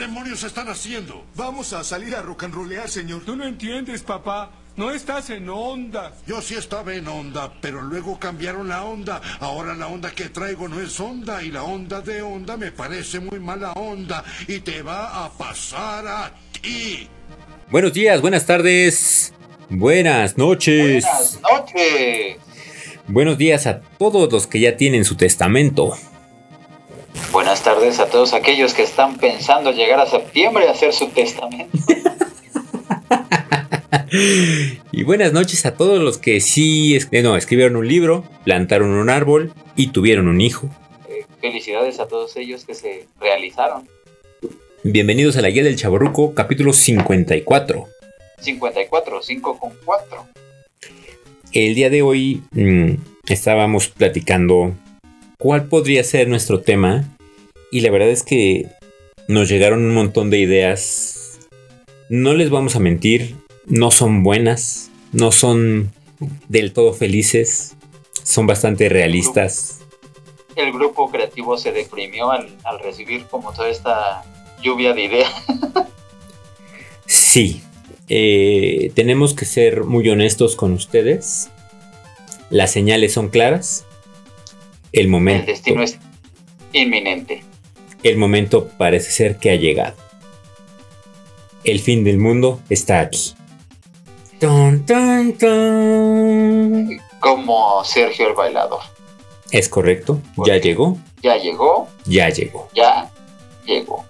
demonios están haciendo? Vamos a salir a rock and rollear, señor. Tú no entiendes, papá. No estás en onda. Yo sí estaba en onda, pero luego cambiaron la onda. Ahora la onda que traigo no es onda y la onda de onda me parece muy mala onda y te va a pasar a ti. Buenos días, buenas tardes, buenas noches. Buenas noches. Buenos días a todos los que ya tienen su testamento. Buenas tardes a todos aquellos que están pensando llegar a septiembre a hacer su testamento. y buenas noches a todos los que sí eh, no, escribieron un libro, plantaron un árbol y tuvieron un hijo. Eh, felicidades a todos ellos que se realizaron. Bienvenidos a la Guía del Chaborruco, capítulo 54. 54, 5 con 4. El día de hoy mmm, estábamos platicando cuál podría ser nuestro tema y la verdad es que nos llegaron un montón de ideas. No les vamos a mentir, no son buenas, no son del todo felices, son bastante realistas. El grupo creativo se deprimió al, al recibir como toda esta lluvia de ideas. sí, eh, tenemos que ser muy honestos con ustedes. Las señales son claras. El momento. El destino es inminente. El momento parece ser que ha llegado. El fin del mundo está aquí. Dun, dun, dun. Como Sergio el bailador. Es correcto. Ya llegó. Ya llegó. Ya llegó. Ya llegó.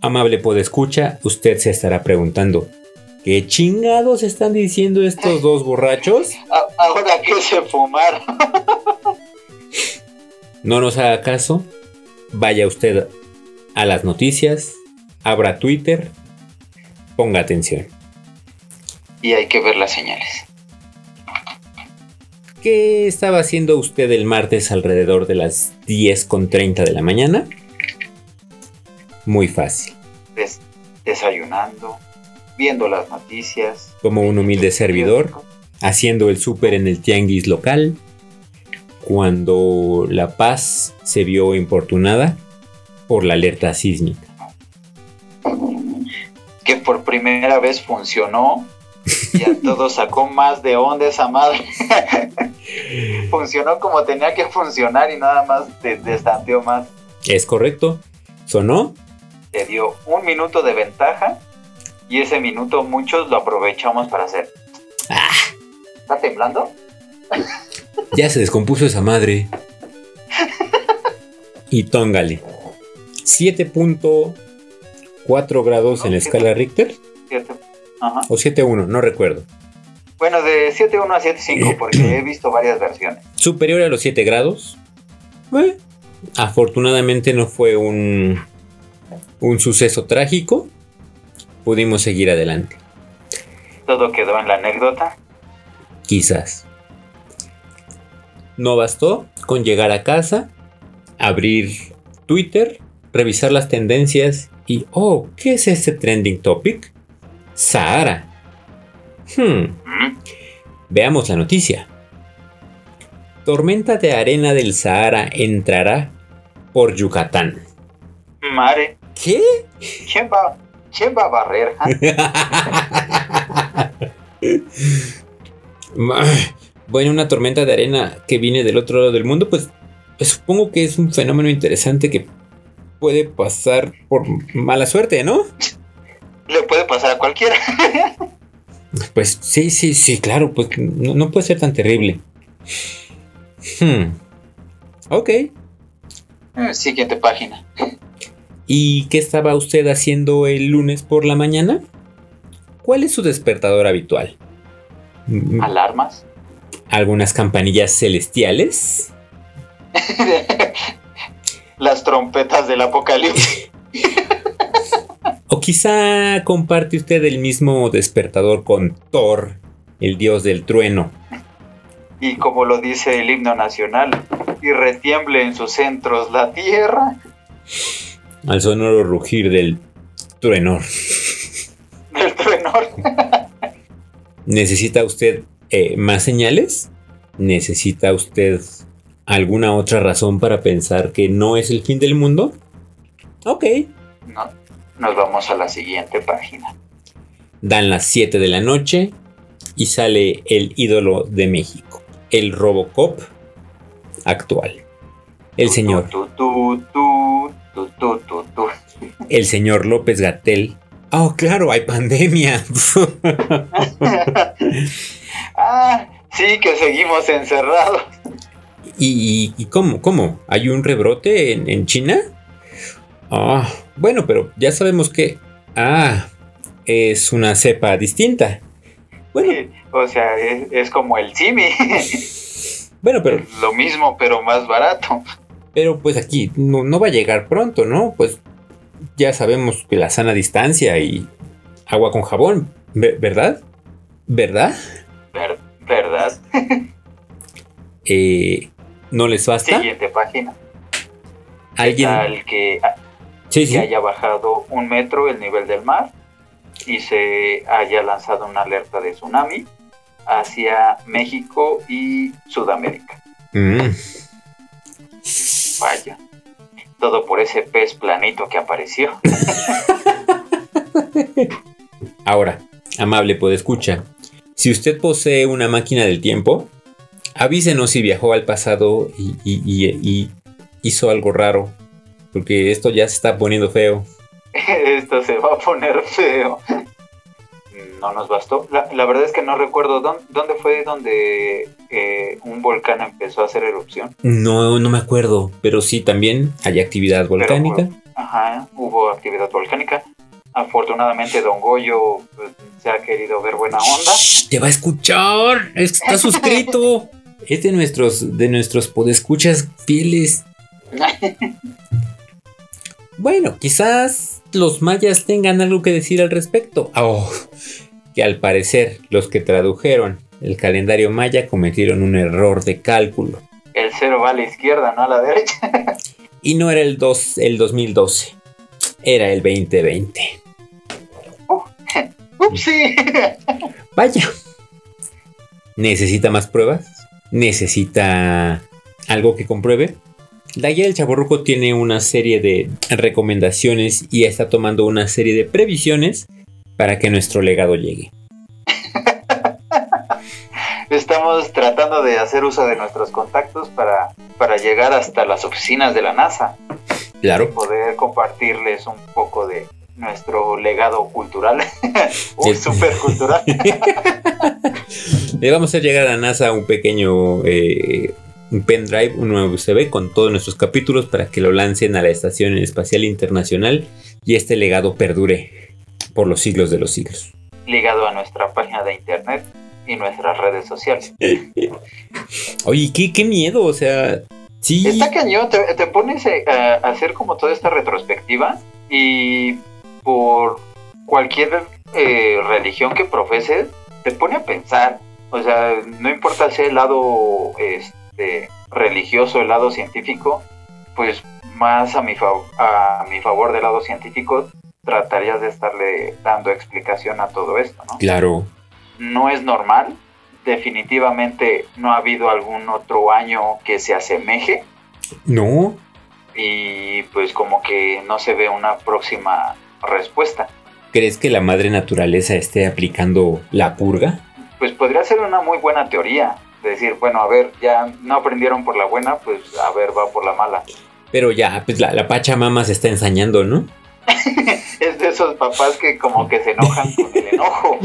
Amable podescucha, usted se estará preguntando, ¿qué chingados están diciendo estos dos borrachos? Ahora que se fumaron. No nos haga caso. Vaya usted a las noticias, abra Twitter, ponga atención. Y hay que ver las señales. ¿Qué estaba haciendo usted el martes alrededor de las 10.30 de la mañana? Muy fácil. Des desayunando, viendo las noticias. Como un humilde servidor, haciendo el súper en el tianguis local, cuando La Paz se vio importunada por la alerta sísmica. Que por primera vez funcionó y a todos sacó más de onda esa madre. funcionó como tenía que funcionar y nada más te destanteó más. Es correcto. ¿Sonó? Te dio un minuto de ventaja y ese minuto muchos lo aprovechamos para hacer. Ah. ¿Está temblando? Ya se descompuso esa madre. Y tóngale. 7.4 grados en la escala Richter. 7. Ajá. O 7.1, no recuerdo. Bueno, de 7.1 a 7.5 porque he visto varias versiones. Superior a los 7 grados. Eh, afortunadamente no fue un, un suceso trágico. Pudimos seguir adelante. Todo quedó en la anécdota. Quizás. No bastó con llegar a casa, abrir Twitter, revisar las tendencias y, oh, ¿qué es este trending topic? Sahara. Hmm. Veamos la noticia. Tormenta de arena del Sahara entrará por Yucatán. Mare. ¿Qué? ¿Quién va, quién va a barrer? bueno, una tormenta de arena que viene del otro lado del mundo, pues supongo que es un fenómeno interesante que puede pasar por mala suerte, ¿no? Le puede pasar a cualquiera. pues sí, sí, sí, claro, pues no, no puede ser tan terrible. Hmm. Ok. Eh, Siguiente página. ¿Y qué estaba usted haciendo el lunes por la mañana? ¿Cuál es su despertador habitual? ¿Alarmas? ¿Algunas campanillas celestiales? Las trompetas del apocalipsis. o quizá comparte usted el mismo despertador con Thor, el dios del trueno. Y como lo dice el himno nacional, y retiemble en sus centros la tierra. Al sonoro rugir del truenor. Del truenor. ¿Necesita usted eh, más señales? ¿Necesita usted alguna otra razón para pensar que no es el fin del mundo? Ok. No, nos vamos a la siguiente página. Dan las 7 de la noche y sale el ídolo de México, el Robocop actual. El señor, el señor López Gatel. Oh, claro, hay pandemia. ah, sí, que seguimos encerrados. ¿Y, y cómo? ¿Cómo? ¿Hay un rebrote en, en China? Ah, bueno, pero ya sabemos que... Ah, es una cepa distinta. Bueno, O sea, es, es como el Simi. bueno, pero, Lo mismo, pero más barato. pero pues aquí no, no va a llegar pronto, ¿no? Pues ya sabemos que la sana distancia y agua con jabón, ve- ¿verdad? ¿Verdad? Eh, ¿No les basta? Siguiente página. ¿Alguien? Tal que, Sí, que sí. haya bajado un metro el nivel del mar y se haya lanzado una alerta de tsunami hacia México y Sudamérica. Mm. Vaya. Todo por ese pez planito que apareció. Ahora, amable escucha, si usted posee una máquina del tiempo, avísenos si viajó al pasado y, y- y- y hizo algo raro, porque esto ya se está poniendo feo. Esto se va a poner feo. No nos bastó. La, la verdad es que no recuerdo dónde, dónde fue donde eh, un volcán empezó a hacer erupción. No, no me acuerdo, pero sí también hay actividad volcánica. Ajá, hubo actividad volcánica. Afortunadamente Don Goyo pues, se ha querido ver buena onda. Te va a escuchar, está suscrito. es de nuestros, de nuestros podescuchas fieles. Bueno, quizás los mayas tengan algo que decir al respecto. Oh, que al parecer los que tradujeron el calendario maya cometieron un error de cálculo. El cero va a la izquierda, no a la derecha. Y no era el, dos, el 2012, era el 2020. Upsi. Vaya. ¿Necesita más pruebas? ¿Necesita algo que compruebe? La guía del Chaborruco tiene una serie de recomendaciones y está tomando una serie de previsiones para que nuestro legado llegue. Estamos tratando de hacer uso de nuestros contactos para, para llegar hasta las oficinas de la NASA. Claro. poder compartirles un poco de nuestro legado cultural. Uy, Sí. súper cultural. Le vamos a llegar a la NASA un pequeño eh, un pendrive, un nuevo USB con todos nuestros capítulos para que lo lancen a la Estación Espacial Internacional y este legado perdure por los siglos de los siglos. ligado a nuestra página de internet y nuestras redes sociales. Oye, qué, qué miedo, o sea, sí. Está cañón, te, te pones eh, a hacer como toda esta retrospectiva y por cualquier eh, religión que profeses, te pone a pensar. O sea, no importa si el lado este, religioso, el lado científico, pues más a mi, a mi favor del lado científico, tratarías de estarle dando explicación a todo esto, ¿no? Claro. no es normal. Definitivamente no ha habido algún otro año que se asemeje No. y pues como que no se ve una próxima respuesta. ¿Crees que la madre naturaleza esté aplicando la purga? Pues podría ser una muy buena teoría. de Decir, bueno, a ver, ya no aprendieron por la buena, pues a ver, va por la mala. Pero ya, pues la, la Pachamama se está ensañando, ¿no? Es de esos papás que como que se enojan con el enojo.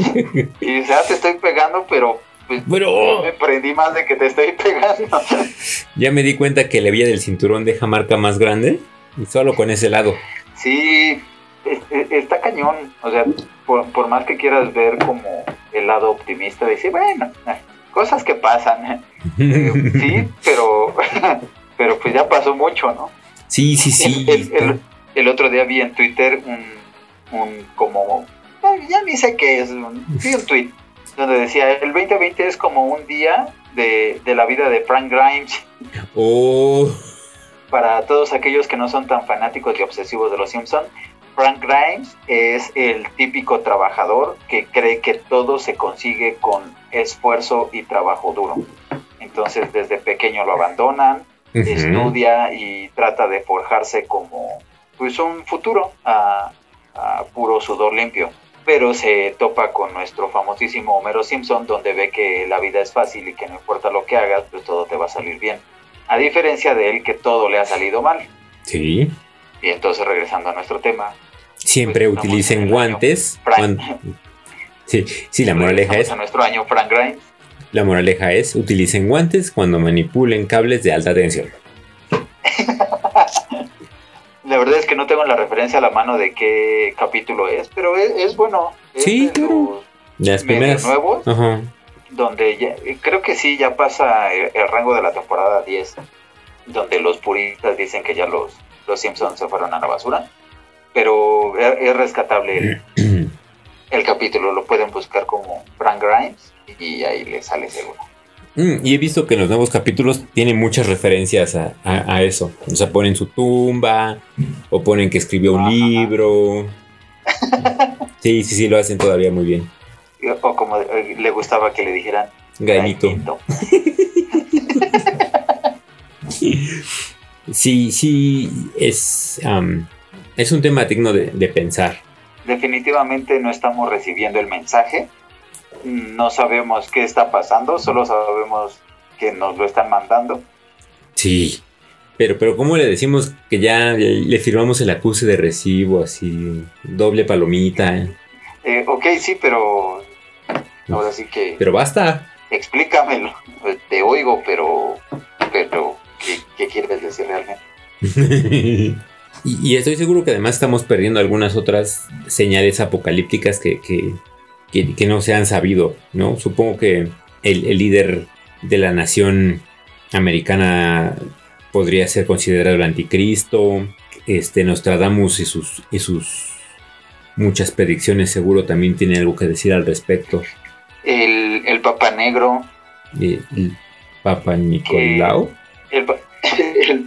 Y dice, ah, te estoy pegando, pero pues Pero- ya me prendí más de que te estoy pegando. Ya me di cuenta que la vía del cinturón deja marca más grande. Y solo con ese lado. Sí, está cañón. O sea, por, por más que quieras ver como el lado optimista, decir, bueno, eh, cosas que pasan. Eh, sí, pero, pero pues ya pasó mucho, ¿no? Sí, sí, sí. El, el- el- el otro día vi en Twitter un, un como, eh, ya ni sé qué es, un, vi un tweet donde decía, el 2020 es como un día de, de la vida de Frank Grimes Oh, para todos aquellos que no son tan fanáticos y obsesivos de los Simpson, Frank Grimes es el típico trabajador que cree que todo se consigue con esfuerzo y trabajo duro. Entonces desde pequeño lo abandonan, ujú. estudia y trata de forjarse como pues un futuro a, a- puro sudor limpio. Pero se topa con nuestro famosísimo Homero Simpson, donde ve que la vida es fácil y que no importa lo que hagas, pues todo te va a salir bien. A diferencia de él, que todo le ha salido mal. Sí. Y entonces, regresando a nuestro tema, Siempre Pues, utilicen guantes. Frank. Sí, sí, la moraleja es, a nuestro año Frank Grimes. la moraleja es, utilicen guantes cuando manipulen cables de alta tensión. La verdad es que no tengo la referencia a la mano de qué capítulo es, pero es, es bueno. Es Sí, de claro. los Las primeras. nuevos, Ajá. donde ya, creo que sí, ya pasa el, el rango de la temporada 10, donde los puristas dicen que ya los, los Simpsons se fueron a la basura, pero es, es rescatable el, el capítulo, lo pueden buscar como Frank Grimes y ahí les sale seguro. Mm, y he visto que en los nuevos capítulos tienen muchas referencias a, a- a eso. O sea, ponen su tumba, o ponen que escribió un libro. Sí, sí, sí, lo hacen todavía muy bien. O como eh, le gustaba que le dijeran. Grainito. Sí, sí, es, es un tema digno de, de pensar. definitivamente no estamos recibiendo el mensaje. No sabemos qué está pasando, solo sabemos que nos lo están mandando. Sí. Pero, pero ¿cómo le decimos que ya le, firmamos el acuse de recibo, así, doble palomita? eh? Eh, ok, sí, pero ahora sí que Pero basta. explícamelo. Te oigo, pero, pero ¿qué, qué quieres decir realmente? y, y estoy seguro que además estamos perdiendo algunas otras señales apocalípticas que, que, que- que no se han sabido, ¿no? Supongo que el, el líder de la nación americana podría ser considerado el anticristo. Este Nostradamus y sus, y sus muchas predicciones seguro también tiene algo que decir al respecto. El, el Papa Negro, Eh, El Papa Nicolau. el, el,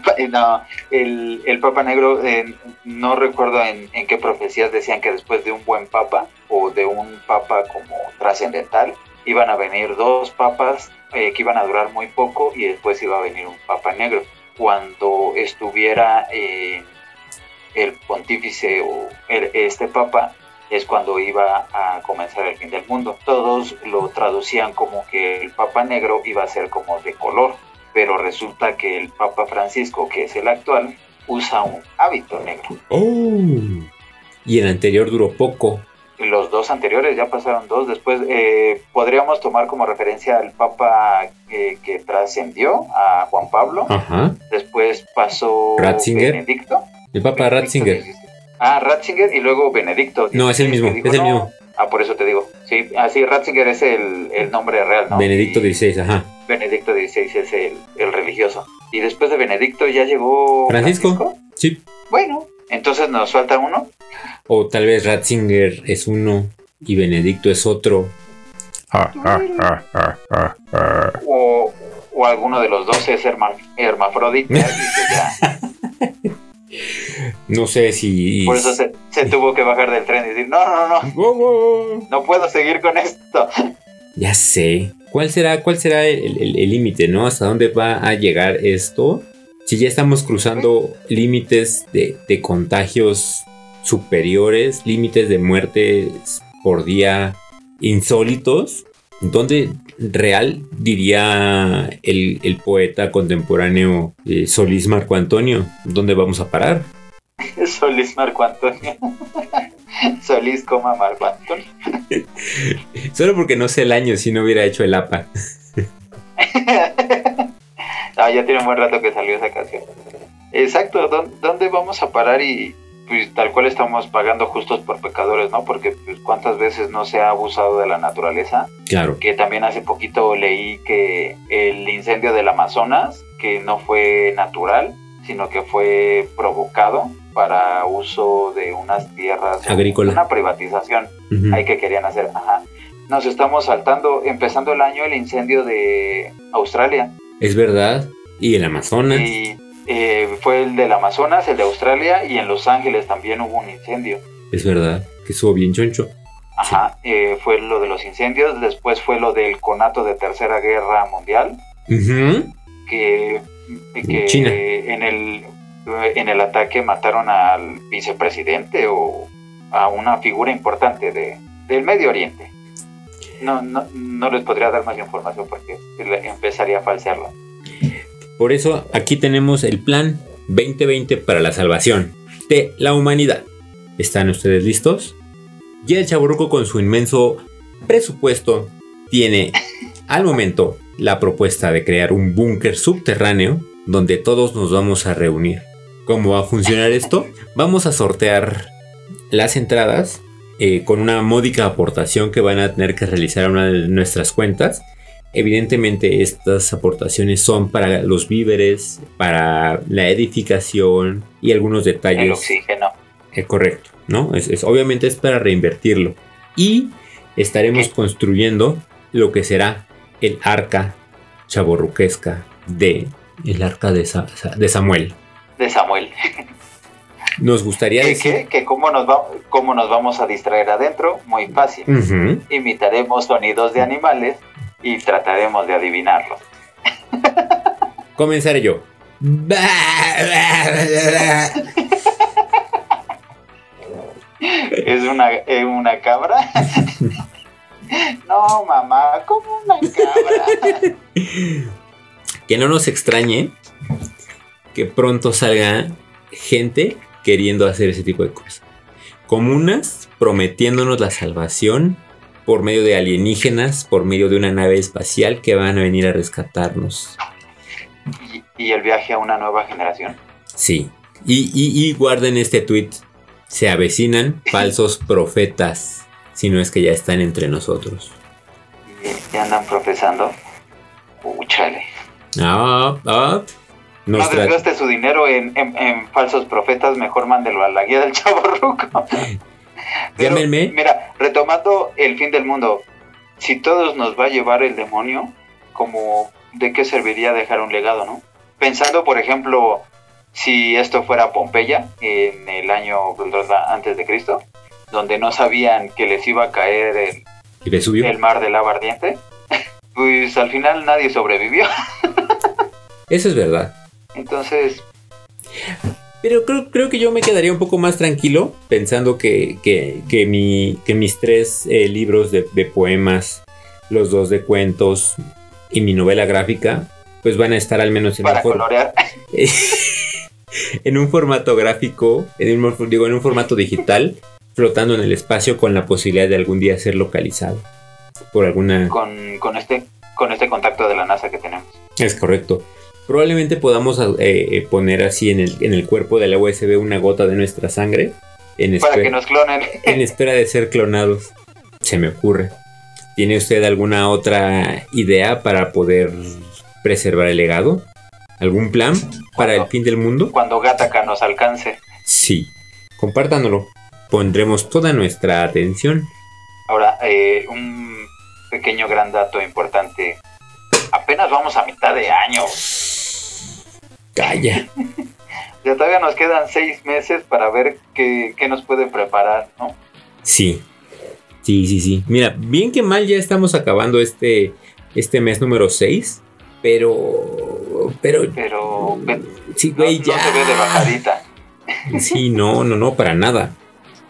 el, Papa Negro, eh, no recuerdo en, en qué profecías decían que después de un buen Papa o de un Papa como trascendental, iban a venir dos papas eh, que iban a durar muy poco y después iba a venir un Papa Negro. Cuando estuviera eh, el pontífice o el- este Papa, es cuando iba a comenzar el fin del mundo. Todos lo traducían como que el Papa Negro iba a ser como de color, pero resulta que el Papa Francisco, que es el actual, usa un hábito negro. Oh. Y el anterior duró poco. Los dos anteriores ya pasaron dos. Después eh, podríamos tomar como referencia al Papa eh, que trascendió a Juan Pablo. Ajá. Después pasó Ratzinger. Benedicto. El Papa Ratzinger. Ah, Ratzinger y luego Benedicto. No, es el mismo, dijo, es el "No". mismo. Ah, por eso te digo. Sí, así Ratzinger es el, el nombre real, ¿no? Benedicto XVI, ajá. Benedicto XVI es el, el religioso. Y después de Benedicto ya llegó Francisco. Sí. Bueno, entonces nos falta uno. O tal vez Ratzinger es uno y Benedicto es otro. O, o alguno de los dos es herma- hermafrodita. ya- No sé si. por eso se, se tuvo que bajar del tren y decir, no, no, no, wow. no puedo seguir con esto. Ya sé. ¿Cuál será, cuál será el límite, no? ¿Hasta dónde va a llegar esto? Si ya estamos cruzando límites de, de contagios superiores, límites de muertes por día insólitos, ¿dónde real diría el, el poeta contemporáneo eh, Solís Marco Antonio? ¿Dónde vamos a parar? Solís Marco Antonio. Solís, coma Marco Antonio. Solo porque no sé el año si no hubiera hecho el APA. Ah, ya tiene un buen rato que salió esa canción. Exacto, ¿dó- ¿dónde vamos a parar? Y pues tal cual estamos pagando justos por pecadores, ¿no? Porque pues cuántas veces no se ha abusado de la naturaleza. Claro. Que también hace poquito leí que el incendio del Amazonas, que no fue natural, sino que fue provocado para uso de unas tierras. Agrícola. Una privatización ahí que querían hacer. Ajá. Nos estamos saltando, empezando el año, el incendio de Australia. Es verdad. Y el Amazonas. Y eh, fue el del Amazonas, el de Australia y en Los Ángeles también hubo un incendio. Es verdad. Que estuvo bien choncho. Ajá, eh, fue lo de los incendios, después fue lo del conato de Tercera Guerra Mundial, Ujú. que, que China. en el en el ataque mataron al vicepresidente o a una figura importante de, del Medio Oriente. No, no, no les podría dar más información porque empezaría a falsearla. Por eso aquí tenemos el plan 2020 para la salvación de la humanidad. ¿Están ustedes listos? Ya el Chaburruco con su inmenso presupuesto tiene al momento la propuesta de crear un búnker subterráneo donde todos nos vamos a reunir. ¿Cómo va a funcionar esto? Vamos a sortear las entradas eh, con una módica aportación que van a tener que realizar a una de nuestras cuentas. Evidentemente estas aportaciones son para los víveres, para la edificación y algunos detalles. El oxígeno. Es correcto, ¿no? Es, obviamente es para reinvertirlo. Y estaremos construyendo lo que será el arca chaborruquesca de el arca de, de Samuel. De Samuel. Nos gustaría decir... Que, cómo, nos cómo nos vamos a distraer adentro, muy fácil. Imitaremos sonidos de animales y trataremos de adivinarlos. Comenzaré yo. ¿Es una, una cabra? no, mamá, como una cabra. que no nos extrañe que pronto salga gente queriendo hacer ese tipo de cosas. Comunas prometiéndonos la salvación por medio de alienígenas, por medio de una nave espacial que van a venir a rescatarnos. ¿Y, el viaje a una nueva generación? Sí. Y, guarden este tweet. Se avecinan falsos profetas, si no es que ya están entre nosotros. ¿Ya andan profesando? Úchale. Ah, ah, no desgaste su dinero en, falsos profetas, mejor mándelo a la guía del chavo ruco. Llámenme. Mira, retomando el fin del mundo, si todos nos va a llevar el demonio, como de qué serviría dejar un legado, ¿no? Pensando, por ejemplo, si esto fuera Pompeya en el año antes de Cristo, donde no sabían que les iba a caer el, el mar de lava ardiente, pues al final nadie sobrevivió. Eso es verdad. Entonces... Pero creo, creo, que yo me quedaría un poco más tranquilo pensando que, que, mi, que mis tres eh, libros de, poemas, los dos de cuentos y mi novela gráfica, pues van a estar al menos en, un, en un formato gráfico, en un, digo, en un formato digital, flotando en el espacio con la posibilidad de algún día ser localizado por alguna... Con, con, este, con este contacto de la NASA que tenemos. Es correcto. Probablemente podamos eh, eh, poner así en el, en el cuerpo de la USB una gota de nuestra sangre. En Para que nos clonen. En espera de ser clonados. Se me ocurre. ¿Tiene usted alguna otra idea para poder preservar el legado? ¿Algún plan para el fin del mundo? Cuando Gataca nos alcance. Sí. Compártanoslo. Pondremos toda nuestra atención. Ahora, eh, un pequeño gran dato importante. Apenas vamos a mitad de año. Calla. ya todavía nos quedan seis meses para ver qué, nos puede preparar, ¿no? Sí. Sí, sí, sí. Mira, bien que mal ya estamos acabando este, este mes número 6, pero. Pero. Pero. Sí, güey, ya. No se ve de bajadita. Sí, no, no, no, para nada.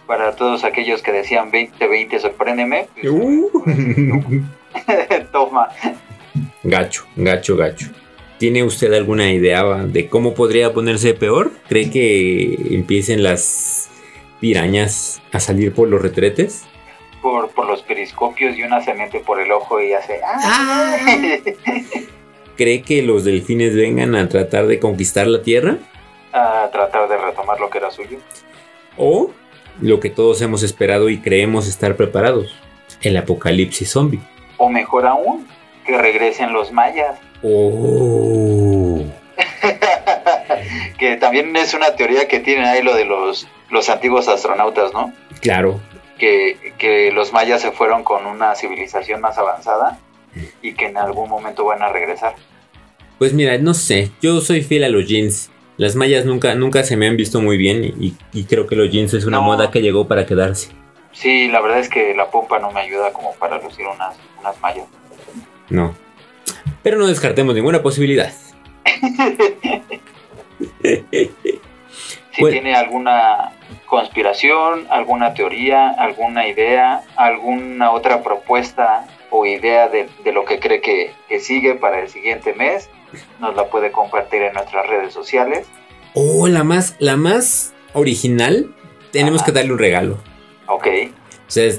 Para todos aquellos que decían 2020, sorpréndeme. Pues, uh. Toma. Gacho, gacho, gacho. ¿Tiene usted alguna idea de cómo podría ponerse peor? ¿Cree que empiecen las pirañas a salir por los retretes? Por, los periscopios y una semente por el ojo y hace... ¡Ah! ¿Cree que los delfines vengan a tratar de conquistar la Tierra? A tratar de retomar lo que era suyo. ¿O lo que todos hemos esperado y creemos estar preparados? El apocalipsis zombie. O mejor aún, que regresen los mayas. Oh. que también es una teoría que tienen ahí lo de los, los antiguos astronautas, ¿no? Claro. Que, que los mayas se fueron con una civilización más avanzada y que en algún momento van a regresar. Pues mira, no sé, yo soy fiel a los jeans. Las mallas nunca, nunca se me han visto muy bien y, creo que los jeans es una moda que llegó para quedarse. Sí, la verdad es que la pompa no me ayuda como para lucir unas, unas mallas. No, pero no descartemos ninguna posibilidad. Si tiene alguna conspiración, alguna teoría, alguna idea, alguna otra propuesta o idea de, de lo que cree que, que sigue para el siguiente mes, nos la puede compartir en nuestras redes sociales. Oh, la más, la más original. Tenemos Ajá. que darle un regalo. Ok, O sea,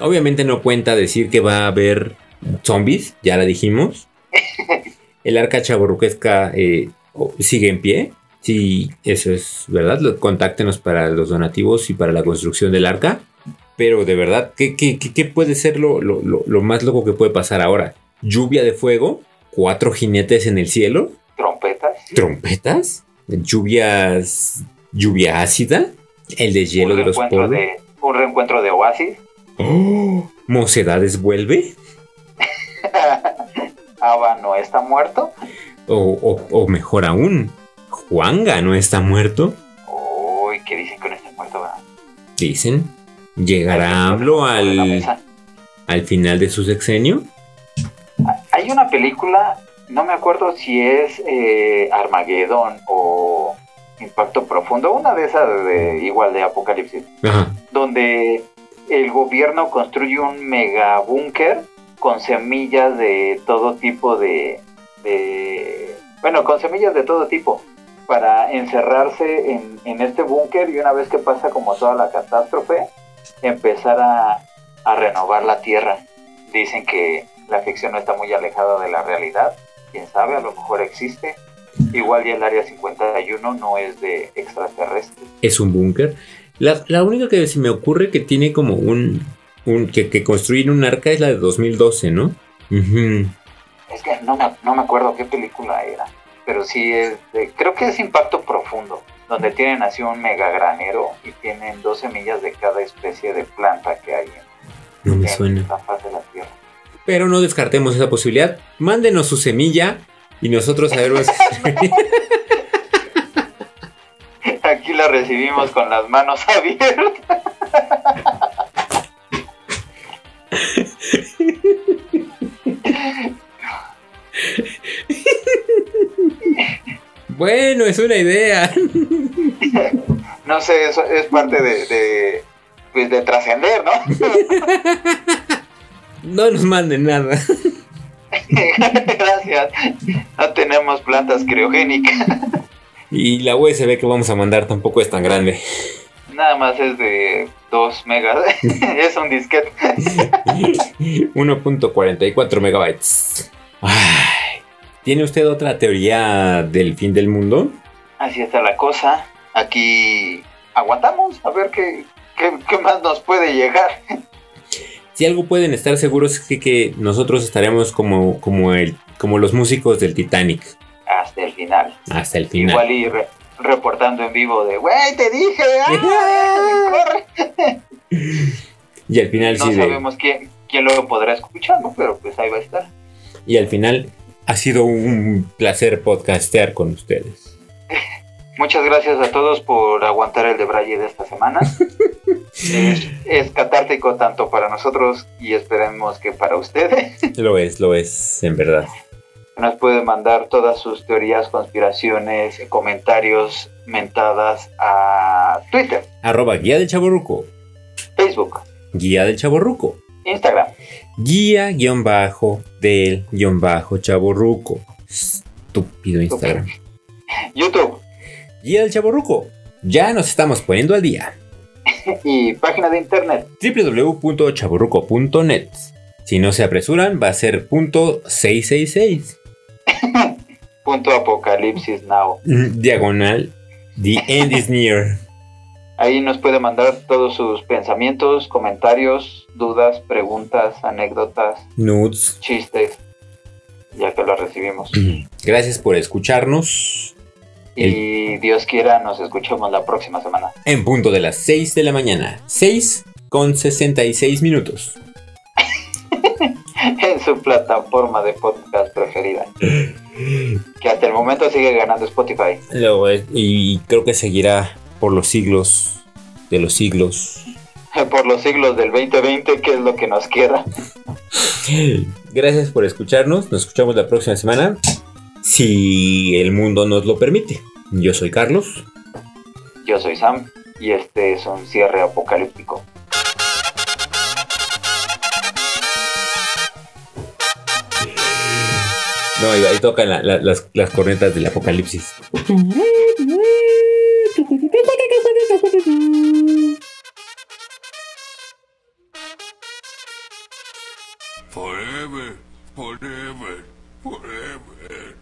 obviamente no cuenta decir que va a haber zombies, ya la dijimos. El arca chaborruquesca eh, sigue en pie. Sí, eso es verdad. Contáctenos para los donativos y para la construcción del arca. Pero de verdad, ¿qué, qué- qué- puede ser lo, lo- lo- más loco que puede pasar ahora? Lluvia de fuego, cuatro jinetes en el cielo, trompetas. trompetas, lluvias, lluvia ácida, el deshielo de los de Un reencuentro de Oasis. ¡Oh! ¿Mocedades vuelve? Ava no está muerto. O, o- o mejor aún, Juanga no está muerto. Uy, que dicen que no está muerto, ¿verdad? Dicen. ¿Llegará la al, al final de su sexenio? Hay una película, no me acuerdo si es eh, Armageddon o Impacto Profundo, una de esas de igual de Apocalipsis, Ajá. donde el gobierno construye un mega búnker con semillas de todo tipo de, de- bueno, con semillas de todo tipo para encerrarse en, este búnker y una vez que pasa como toda la catástrofe, empezar a, a renovar la tierra. Dicen que la ficción no está muy alejada de la realidad, quién sabe, a lo mejor existe. Igual y el área 51 no es de extraterrestres. Es un búnker. La, la única que se me ocurre que tiene como un. Un que, que construir un arca es la de 2012, ¿no? Ujú. Es que no me, no me acuerdo qué película era, pero sí es de, creo que es Impacto Profundo, donde tienen así un mega granero y tienen dos semillas de cada especie de planta que hay en, No me en suena. la faz de la Tierra. Pero no descartemos esa posibilidad. Mándenos su semilla y nosotros sabemos. Aquí la recibimos con las manos abiertas. bueno, es una idea. No sé, eso es parte de, de, pues de trascender, ¿no? No nos manden nada. Gracias. No tenemos plantas criogénicas. Y la USB que vamos a mandar tampoco es tan grande. Nada más es de 2 megas. es un disquete. 1.44 megabytes. Ay, ¿Tiene usted otra teoría del fin del mundo? Así está la cosa. Aquí aguantamos a ver qué, qué, qué más nos puede llegar. Si algo pueden estar seguros es que, que nosotros estaremos como, como, el, como los músicos del Titanic Hasta el final. hasta el final. Igual y re- reportando en vivo de, güey, te dije, ¡ah! corre". Y al final No sí sabemos quién, quién lo podrá escuchar, ¿no? Pero pues ahí va a estar. Y al final ha sido un placer podcastear con ustedes. Muchas gracias a todos por aguantar el de Braille de esta semana. es, es catártico tanto para nosotros y esperemos que para ustedes. Lo es, lo es, en verdad. Nos pueden mandar todas sus teorías, conspiraciones, comentarios, mentadas a Twitter, Arroba guía del chaborruco. Facebook, Guía del chaborruco. Instagram. Guía guion bajo del guion bajo chaborruco. Estúpido Instagram. YouTube Guía del chaborruco. Ya nos estamos poniendo al día. y página de internet. www.chaborruco.net. Si no se apresuran, va a ser punto .666. Punto Apocalipsis Now. Diagonal. The end is near. Ahí nos puede mandar todos sus pensamientos, comentarios, dudas, preguntas, anécdotas, Nudes. chistes, ya que lo recibimos. Gracias por escucharnos. Y Dios quiera, nos escuchamos la próxima semana. En punto de las 6 de la mañana. 6 con 66 minutos. en su plataforma de podcast preferida. Momento sigue ganando Spotify. Lo y creo que seguirá por los siglos de los siglos. Por los siglos del 2020, que es lo que nos queda. Gracias por escucharnos. Nos escuchamos la próxima semana. Si el mundo nos lo permite. Yo soy Carlos. Yo soy Sam y este es un cierre apocalíptico. No, ahí, ahí tocan la- la- las, las cornetas del apocalipsis. Forever, forever, forever.